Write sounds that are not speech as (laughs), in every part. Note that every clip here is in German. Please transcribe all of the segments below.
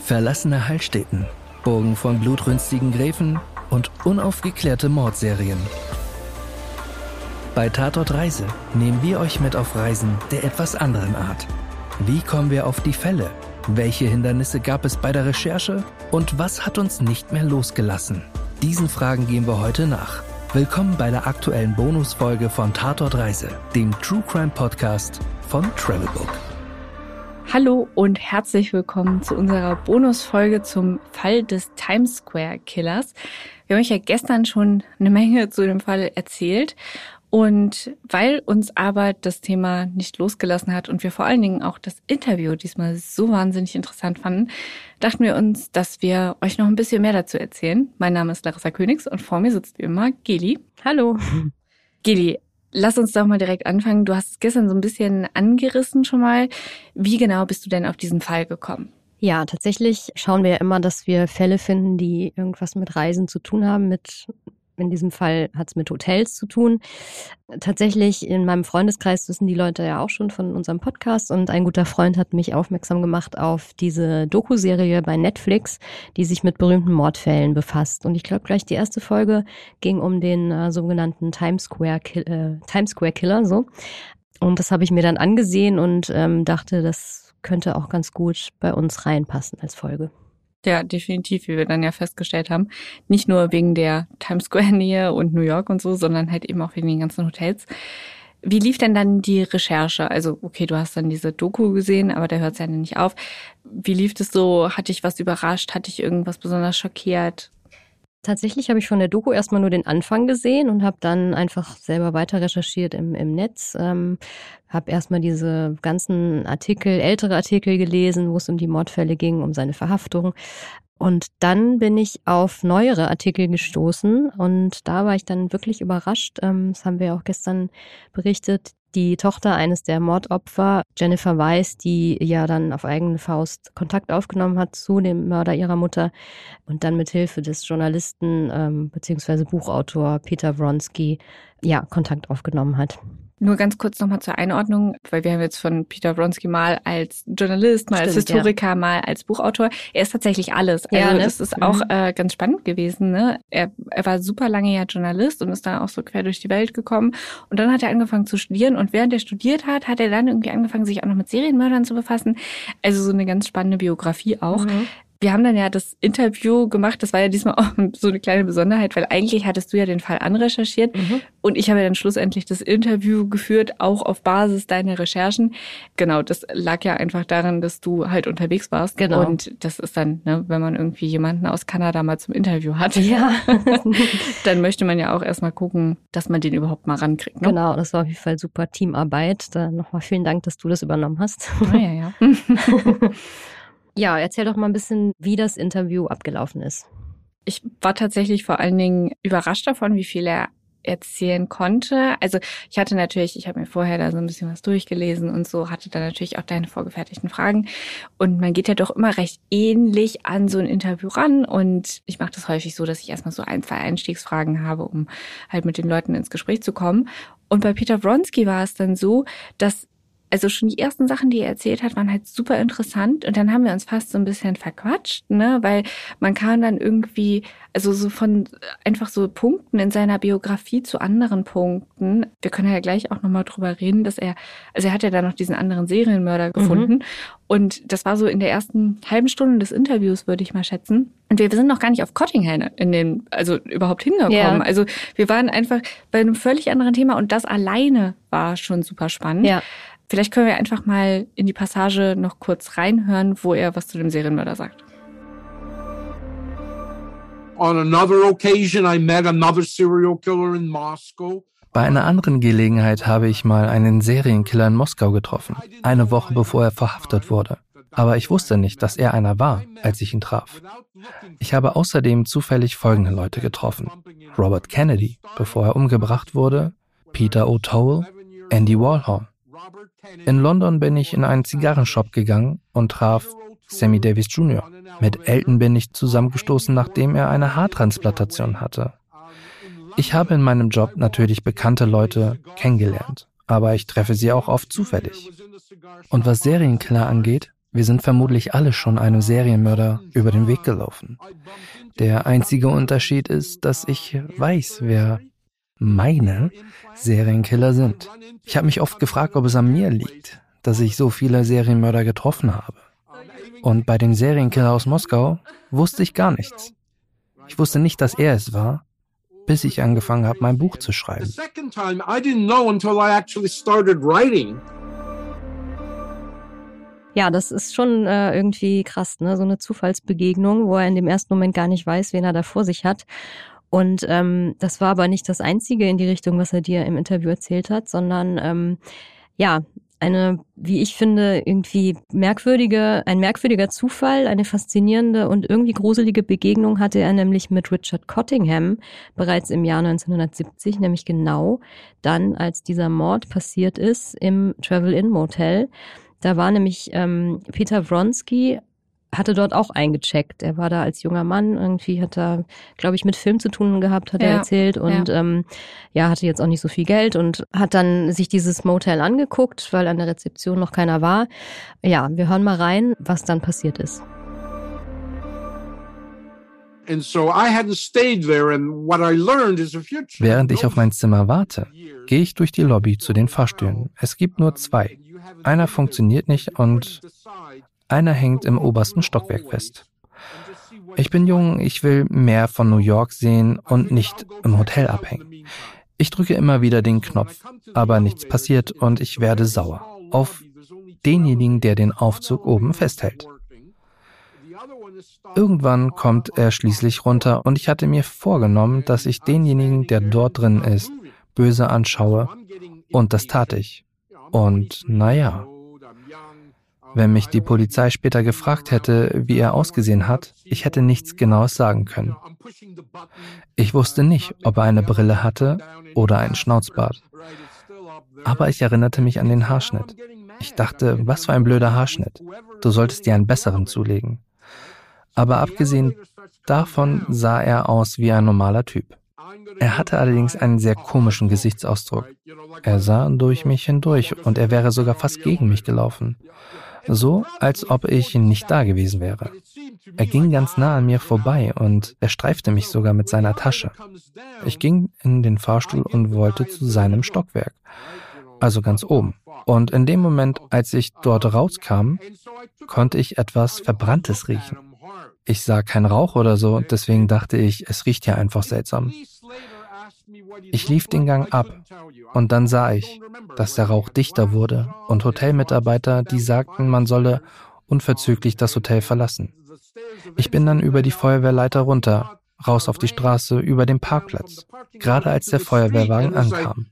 verlassene Heilstätten, Burgen von blutrünstigen Gräfen und unaufgeklärte Mordserien. Bei Tatort Reise nehmen wir euch mit auf Reisen der etwas anderen Art. Wie kommen wir auf die Fälle? Welche Hindernisse gab es bei der Recherche? Und was hat uns nicht mehr losgelassen? Diesen Fragen gehen wir heute nach. Willkommen bei der aktuellen Bonusfolge von Tatort Reise, dem True Crime Podcast von Travelbook. Hallo und herzlich willkommen zu unserer Bonusfolge zum Fall des Times Square Killers. Wir haben euch ja gestern schon eine Menge zu dem Fall erzählt. Und weil uns aber das Thema nicht losgelassen hat und wir vor allen Dingen auch das Interview diesmal so wahnsinnig interessant fanden, dachten wir uns, dass wir euch noch ein bisschen mehr dazu erzählen. Mein Name ist Larissa Königs und vor mir sitzt wie immer Geli. Hallo. Geli, Lass uns doch mal direkt anfangen. Du hast es gestern so ein bisschen angerissen schon mal. Wie genau bist du denn auf diesen Fall gekommen? Ja, tatsächlich schauen wir ja immer, dass wir Fälle finden, die irgendwas mit Reisen zu tun haben, mit in diesem Fall hat es mit Hotels zu tun. Tatsächlich in meinem Freundeskreis wissen die Leute ja auch schon von unserem Podcast und ein guter Freund hat mich aufmerksam gemacht auf diese Doku-Serie bei Netflix, die sich mit berühmten Mordfällen befasst. Und ich glaube gleich die erste Folge ging um den äh, sogenannten Times Square, äh, Times Square Killer, so. Und das habe ich mir dann angesehen und ähm, dachte, das könnte auch ganz gut bei uns reinpassen als Folge. Ja, definitiv, wie wir dann ja festgestellt haben. Nicht nur wegen der Times Square-Nähe und New York und so, sondern halt eben auch wegen den ganzen Hotels. Wie lief denn dann die Recherche? Also, okay, du hast dann diese Doku gesehen, aber da hört es ja nicht auf. Wie lief es so? Hat dich was überrascht? Hat dich irgendwas besonders schockiert? Tatsächlich habe ich von der Doku erstmal nur den Anfang gesehen und habe dann einfach selber weiter recherchiert im, im Netz. Ähm, habe erstmal diese ganzen Artikel, ältere Artikel gelesen, wo es um die Mordfälle ging, um seine Verhaftung. Und dann bin ich auf neuere Artikel gestoßen und da war ich dann wirklich überrascht. Ähm, das haben wir auch gestern berichtet die Tochter eines der Mordopfer, Jennifer Weiss, die ja dann auf eigene Faust Kontakt aufgenommen hat zu dem Mörder ihrer Mutter und dann mit Hilfe des Journalisten ähm, bzw. Buchautor Peter Wronski ja Kontakt aufgenommen hat. Nur ganz kurz nochmal zur Einordnung, weil wir haben jetzt von Peter Wronski mal als Journalist, mal Stimmt, als Historiker, ja. mal als Buchautor. Er ist tatsächlich alles. Also ja, ne? das ist mhm. auch äh, ganz spannend gewesen. Ne? Er, er war super lange ja Journalist und ist dann auch so quer durch die Welt gekommen. Und dann hat er angefangen zu studieren und während er studiert hat, hat er dann irgendwie angefangen, sich auch noch mit Serienmördern zu befassen. Also so eine ganz spannende Biografie auch. Mhm. Wir haben dann ja das Interview gemacht. Das war ja diesmal (laughs) auch so eine kleine Besonderheit, weil eigentlich hattest du ja den Fall anrecherchiert mhm. und ich habe ja dann schlussendlich das Interview geführt, auch auf Basis deiner Recherchen. Genau, das lag ja einfach daran, dass du halt unterwegs warst. Genau. Und das ist dann, ne, wenn man irgendwie jemanden aus Kanada mal zum Interview hat, ja. (laughs) dann möchte man ja auch erstmal gucken, dass man den überhaupt mal rankriegt. Ne? Genau, das war auf jeden Fall super Teamarbeit. Nochmal vielen Dank, dass du das übernommen hast. Ah, ja, ja. (laughs) Ja, erzähl doch mal ein bisschen, wie das Interview abgelaufen ist. Ich war tatsächlich vor allen Dingen überrascht davon, wie viel er erzählen konnte. Also ich hatte natürlich, ich habe mir vorher da so ein bisschen was durchgelesen und so, hatte dann natürlich auch deine vorgefertigten Fragen. Und man geht ja doch immer recht ähnlich an so ein Interview ran. Und ich mache das häufig so, dass ich erstmal so ein, zwei Einstiegsfragen habe, um halt mit den Leuten ins Gespräch zu kommen. Und bei Peter Wronski war es dann so, dass also schon die ersten Sachen, die er erzählt hat, waren halt super interessant und dann haben wir uns fast so ein bisschen verquatscht, ne, weil man kann dann irgendwie, also so von einfach so Punkten in seiner Biografie zu anderen Punkten. Wir können ja gleich auch nochmal drüber reden, dass er, also er hat ja da noch diesen anderen Serienmörder mhm. gefunden mhm. und das war so in der ersten halben Stunde des Interviews, würde ich mal schätzen. Und wir, wir sind noch gar nicht auf Cottingham in den, also überhaupt hingekommen. Yeah. Also wir waren einfach bei einem völlig anderen Thema und das alleine war schon super spannend. Ja. Vielleicht können wir einfach mal in die Passage noch kurz reinhören, wo er was zu dem Serienmörder sagt. On another occasion I met another serial killer in Moscow. Bei einer anderen Gelegenheit habe ich mal einen Serienkiller in Moskau getroffen, eine Woche bevor er verhaftet wurde. Aber ich wusste nicht, dass er einer war, als ich ihn traf. Ich habe außerdem zufällig folgende Leute getroffen. Robert Kennedy, bevor er umgebracht wurde, Peter O'Toole, Andy Warhol. In London bin ich in einen Zigarrenshop gegangen und traf Sammy Davis Jr. Mit Elton bin ich zusammengestoßen, nachdem er eine Haartransplantation hatte. Ich habe in meinem Job natürlich bekannte Leute kennengelernt, aber ich treffe sie auch oft zufällig. Und was Serienkiller angeht, Wir sind vermutlich alle schon einem Serienmörder über den Weg gelaufen. Der einzige Unterschied ist, dass ich weiß, wer meine Serienkiller sind. Ich habe mich oft gefragt, ob es an mir liegt, dass ich so viele Serienmörder getroffen habe. Und bei dem Serienkiller aus Moskau wusste ich gar nichts. Ich wusste nicht, dass er es war, bis ich angefangen habe, mein Buch zu schreiben. Ja, das ist schon äh, irgendwie krass, ne? So eine Zufallsbegegnung, wo er in dem ersten Moment gar nicht weiß, wen er da vor sich hat. Und ähm, das war aber nicht das Einzige in die Richtung, was er dir im Interview erzählt hat, sondern ähm, ja, eine, wie ich finde, irgendwie merkwürdige, ein merkwürdiger Zufall, eine faszinierende und irgendwie gruselige Begegnung hatte er nämlich mit Richard Cottingham bereits im Jahr 1970, nämlich genau dann, als dieser Mord passiert ist im Travel-In Motel. Da war nämlich ähm, Peter Wronski hatte dort auch eingecheckt. Er war da als junger Mann, irgendwie hat er, glaube ich, mit Film zu tun gehabt, hat ja, er erzählt. Und ja. Ähm, ja, hatte jetzt auch nicht so viel Geld und hat dann sich dieses Motel angeguckt, weil an der Rezeption noch keiner war. Ja, wir hören mal rein, was dann passiert ist. Während ich auf mein Zimmer warte, gehe ich durch die Lobby zu den Fahrstühlen. Es gibt nur zwei. Einer funktioniert nicht und einer hängt im obersten Stockwerk fest. Ich bin jung, ich will mehr von New York sehen und nicht im Hotel abhängen. Ich drücke immer wieder den Knopf, aber nichts passiert und ich werde sauer auf denjenigen, der den Aufzug oben festhält. Irgendwann kommt er schließlich runter und ich hatte mir vorgenommen, dass ich denjenigen, der dort drin ist, böse anschaue und das tat ich. Und naja, wenn mich die Polizei später gefragt hätte, wie er ausgesehen hat, ich hätte nichts Genaues sagen können. Ich wusste nicht, ob er eine Brille hatte oder einen Schnauzbart. Aber ich erinnerte mich an den Haarschnitt. Ich dachte, was für ein blöder Haarschnitt. Du solltest dir einen besseren zulegen. Aber abgesehen davon sah er aus wie ein normaler Typ. Er hatte allerdings einen sehr komischen Gesichtsausdruck. Er sah durch mich hindurch und er wäre sogar fast gegen mich gelaufen. So, als ob ich nicht da gewesen wäre. Er ging ganz nah an mir vorbei und er streifte mich sogar mit seiner Tasche. Ich ging in den Fahrstuhl und wollte zu seinem Stockwerk, also ganz oben. Und in dem Moment, als ich dort rauskam, konnte ich etwas Verbranntes riechen. Ich sah keinen Rauch oder so, deswegen dachte ich, es riecht ja einfach seltsam. Ich lief den Gang ab und dann sah ich, dass der Rauch dichter wurde und Hotelmitarbeiter, die sagten, man solle unverzüglich das Hotel verlassen. Ich bin dann über die Feuerwehrleiter runter, raus auf die Straße, über den Parkplatz, gerade als der Feuerwehrwagen ankam.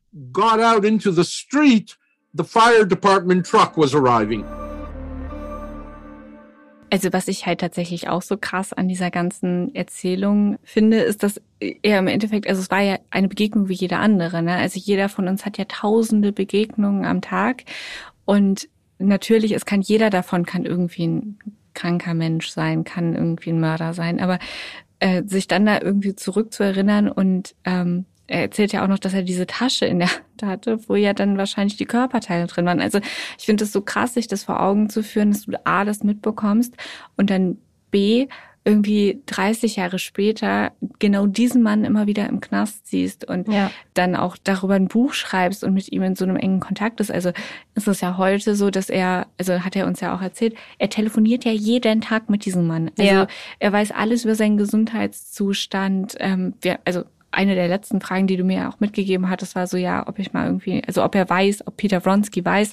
Also was ich halt tatsächlich auch so krass an dieser ganzen Erzählung finde, ist, dass er im Endeffekt, also es war ja eine Begegnung wie jeder andere. Ne? Also jeder von uns hat ja tausende Begegnungen am Tag und natürlich, es kann jeder davon kann irgendwie ein kranker Mensch sein, kann irgendwie ein Mörder sein, aber äh, sich dann da irgendwie zurückzuerinnern und ähm, er erzählt ja auch noch, dass er diese Tasche in der Hand hatte, wo ja dann wahrscheinlich die Körperteile drin waren. Also ich finde es so krass, sich das vor Augen zu führen, dass du A, das mitbekommst und dann B, irgendwie 30 Jahre später genau diesen Mann immer wieder im Knast siehst und ja. dann auch darüber ein Buch schreibst und mit ihm in so einem engen Kontakt ist. Also ist es ja heute so, dass er, also hat er uns ja auch erzählt, er telefoniert ja jeden Tag mit diesem Mann. Also ja. er weiß alles über seinen Gesundheitszustand. Ähm, wir, also eine der letzten Fragen, die du mir auch mitgegeben hattest, war so, ja, ob ich mal irgendwie, also ob er weiß, ob Peter Wronski weiß,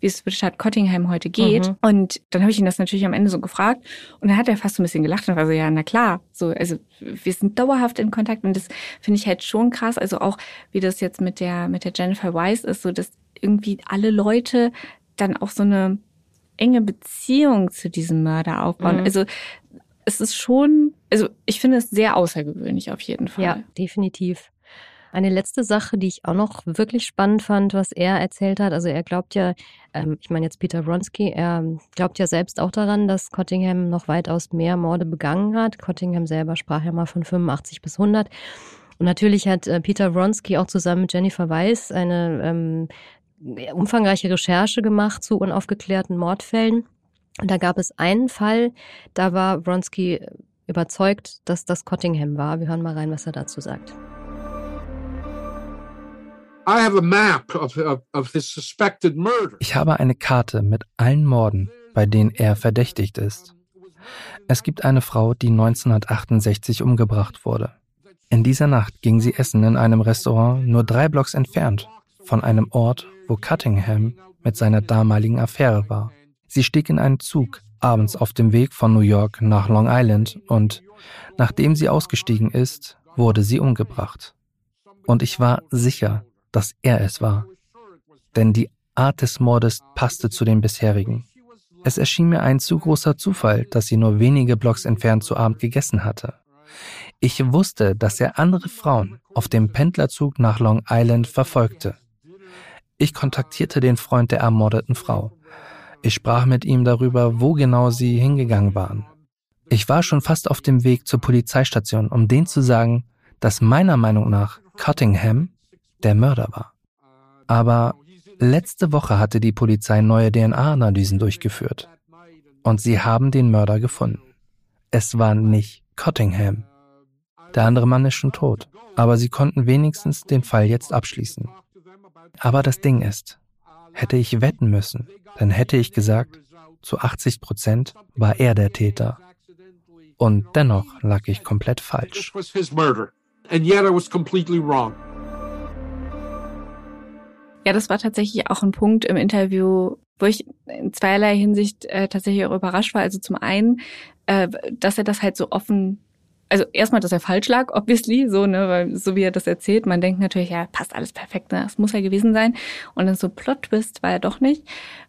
wie es Richard Cottingham heute geht. Mhm. Und dann habe ich ihn das natürlich am Ende so gefragt und dann hat er fast so ein bisschen gelacht und war so, ja, na klar, so, also wir sind dauerhaft in Kontakt und das finde ich halt schon krass. Also auch, wie das jetzt mit der, mit der Jennifer Weiss ist, so, dass irgendwie alle Leute dann auch so eine enge Beziehung zu diesem Mörder aufbauen. Mhm. Also es ist schon, also ich finde es sehr außergewöhnlich auf jeden Fall. Ja, definitiv. Eine letzte Sache, die ich auch noch wirklich spannend fand, was er erzählt hat. Also er glaubt ja, ähm, ich meine jetzt Peter Wronski, er glaubt ja selbst auch daran, dass Cottingham noch weitaus mehr Morde begangen hat. Cottingham selber sprach ja mal von 85 bis 100. Und natürlich hat äh, Peter Wronski auch zusammen mit Jennifer Weiss eine ähm, umfangreiche Recherche gemacht zu unaufgeklärten Mordfällen Und da gab es einen Fall, da war Wronski überzeugt, dass das Cottingham war. Wir hören mal rein, was er dazu sagt. Ich habe eine Karte mit allen Morden, bei denen er verdächtigt ist. Es gibt eine Frau, die 1968 umgebracht wurde. In dieser Nacht ging sie essen in einem Restaurant nur drei Blocks entfernt von einem Ort, wo Cuttingham mit seiner damaligen Affäre war. Sie stieg in einen Zug abends auf dem Weg von New York nach Long Island und nachdem sie ausgestiegen ist, wurde sie umgebracht. Und ich war sicher, dass er es war. Denn die Art des Mordes passte zu den bisherigen. Es erschien mir ein zu großer Zufall, dass sie nur wenige Blocks entfernt zu Abend gegessen hatte. Ich wusste, dass er andere Frauen auf dem Pendlerzug nach Long Island verfolgte. Ich kontaktierte den Freund der ermordeten Frau. Ich sprach mit ihm darüber, wo genau sie hingegangen waren. Ich war schon fast auf dem Weg zur Polizeistation, um denen zu sagen, dass meiner Meinung nach Cottingham der Mörder war. Aber letzte Woche hatte die Polizei neue DNA-Analysen durchgeführt. Und sie haben den Mörder gefunden. Es war nicht Cottingham. Der andere Mann ist schon tot. Aber sie konnten wenigstens den Fall jetzt abschließen. Aber das Ding ist, hätte ich wetten müssen, dann hätte ich gesagt, zu 80 Prozent war er der Täter. Und dennoch lag ich komplett falsch. Ja, das war tatsächlich auch ein Punkt im Interview, wo ich in zweierlei Hinsicht äh, tatsächlich auch überrascht war. Also zum einen, äh, dass er das halt so offen also erstmal, dass er falsch lag, obviously, so, ne, weil so wie er das erzählt, man denkt natürlich, ja, passt alles perfekt, ne, das muss er gewesen sein. Und dann so Plot-Twist war er doch nicht.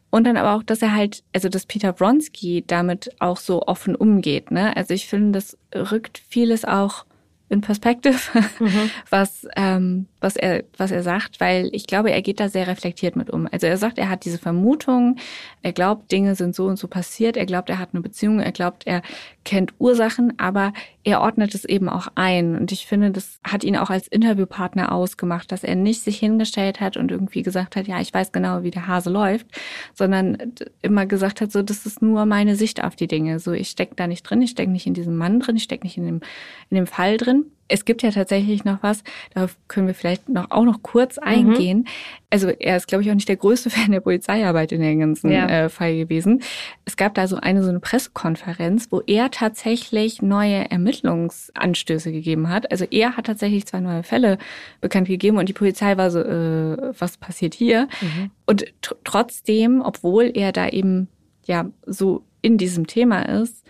Und dann aber auch, dass er halt, also dass Peter Bronski damit auch so offen umgeht, ne. Also ich finde, das rückt vieles auch in Perspective, (laughs) mhm. was, ähm, was, er, was er sagt, weil ich glaube, er geht da sehr reflektiert mit um. Also er sagt, er hat diese Vermutung, er glaubt, Dinge sind so und so passiert, er glaubt, er hat eine Beziehung, er glaubt, er kennt Ursachen, aber er ordnet es eben auch ein. Und ich finde, das hat ihn auch als Interviewpartner ausgemacht, dass er nicht sich hingestellt hat und irgendwie gesagt hat, ja, ich weiß genau, wie der Hase läuft, sondern immer gesagt hat, so, das ist nur meine Sicht auf die Dinge. So, ich stecke da nicht drin, ich stecke nicht in diesem Mann drin, ich stecke nicht in dem, in dem Fall drin es gibt ja tatsächlich noch was, darauf können wir vielleicht noch auch noch kurz mhm. eingehen. Mhm. Also er ist, glaube ich, auch nicht der größte (laughs) Fan der Polizeiarbeit in dem ganzen ja. äh, Fall gewesen. Es gab da so eine so eine Pressekonferenz, wo er tatsächlich neue Ermittlungsanstöße gegeben hat. Also er hat tatsächlich zwei neue Fälle bekannt gegeben und die Polizei war so, äh, was passiert hier? Mhm. Und trotzdem, obwohl er da eben ja so in diesem Thema ist,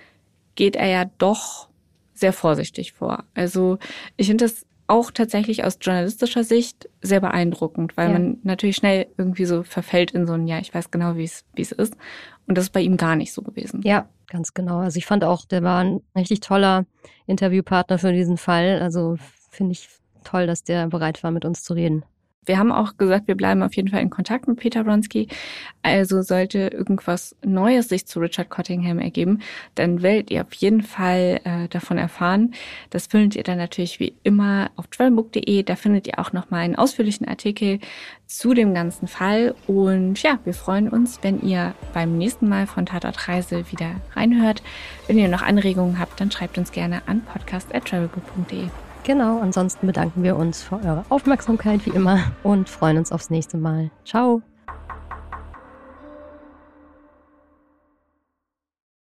geht er ja doch sehr vorsichtig vor. Also ich finde das auch tatsächlich aus journalistischer Sicht sehr beeindruckend, weil ja. man natürlich schnell irgendwie so verfällt in so ein, ja, ich weiß genau, wie es, wie es ist. Und das ist bei ihm gar nicht so gewesen. Ja, ganz genau. Also ich fand auch, der war ein richtig toller Interviewpartner für diesen Fall. Also finde ich toll, dass der bereit war, mit uns zu reden. Wir haben auch gesagt, wir bleiben auf jeden Fall in Kontakt mit Peter Bronski. Also sollte irgendwas Neues sich zu Richard Cottingham ergeben, dann werdet ihr auf jeden Fall äh, davon erfahren. Das findet ihr dann natürlich wie immer auf travelbook.de. Da findet ihr auch nochmal einen ausführlichen Artikel zu dem ganzen Fall. Und ja, wir freuen uns, wenn ihr beim nächsten Mal von Tatortreise wieder reinhört. Wenn ihr noch Anregungen habt, dann schreibt uns gerne an podcast.travelbook.de. Genau, ansonsten bedanken wir uns für eure Aufmerksamkeit wie immer und freuen uns aufs nächste Mal. Ciao.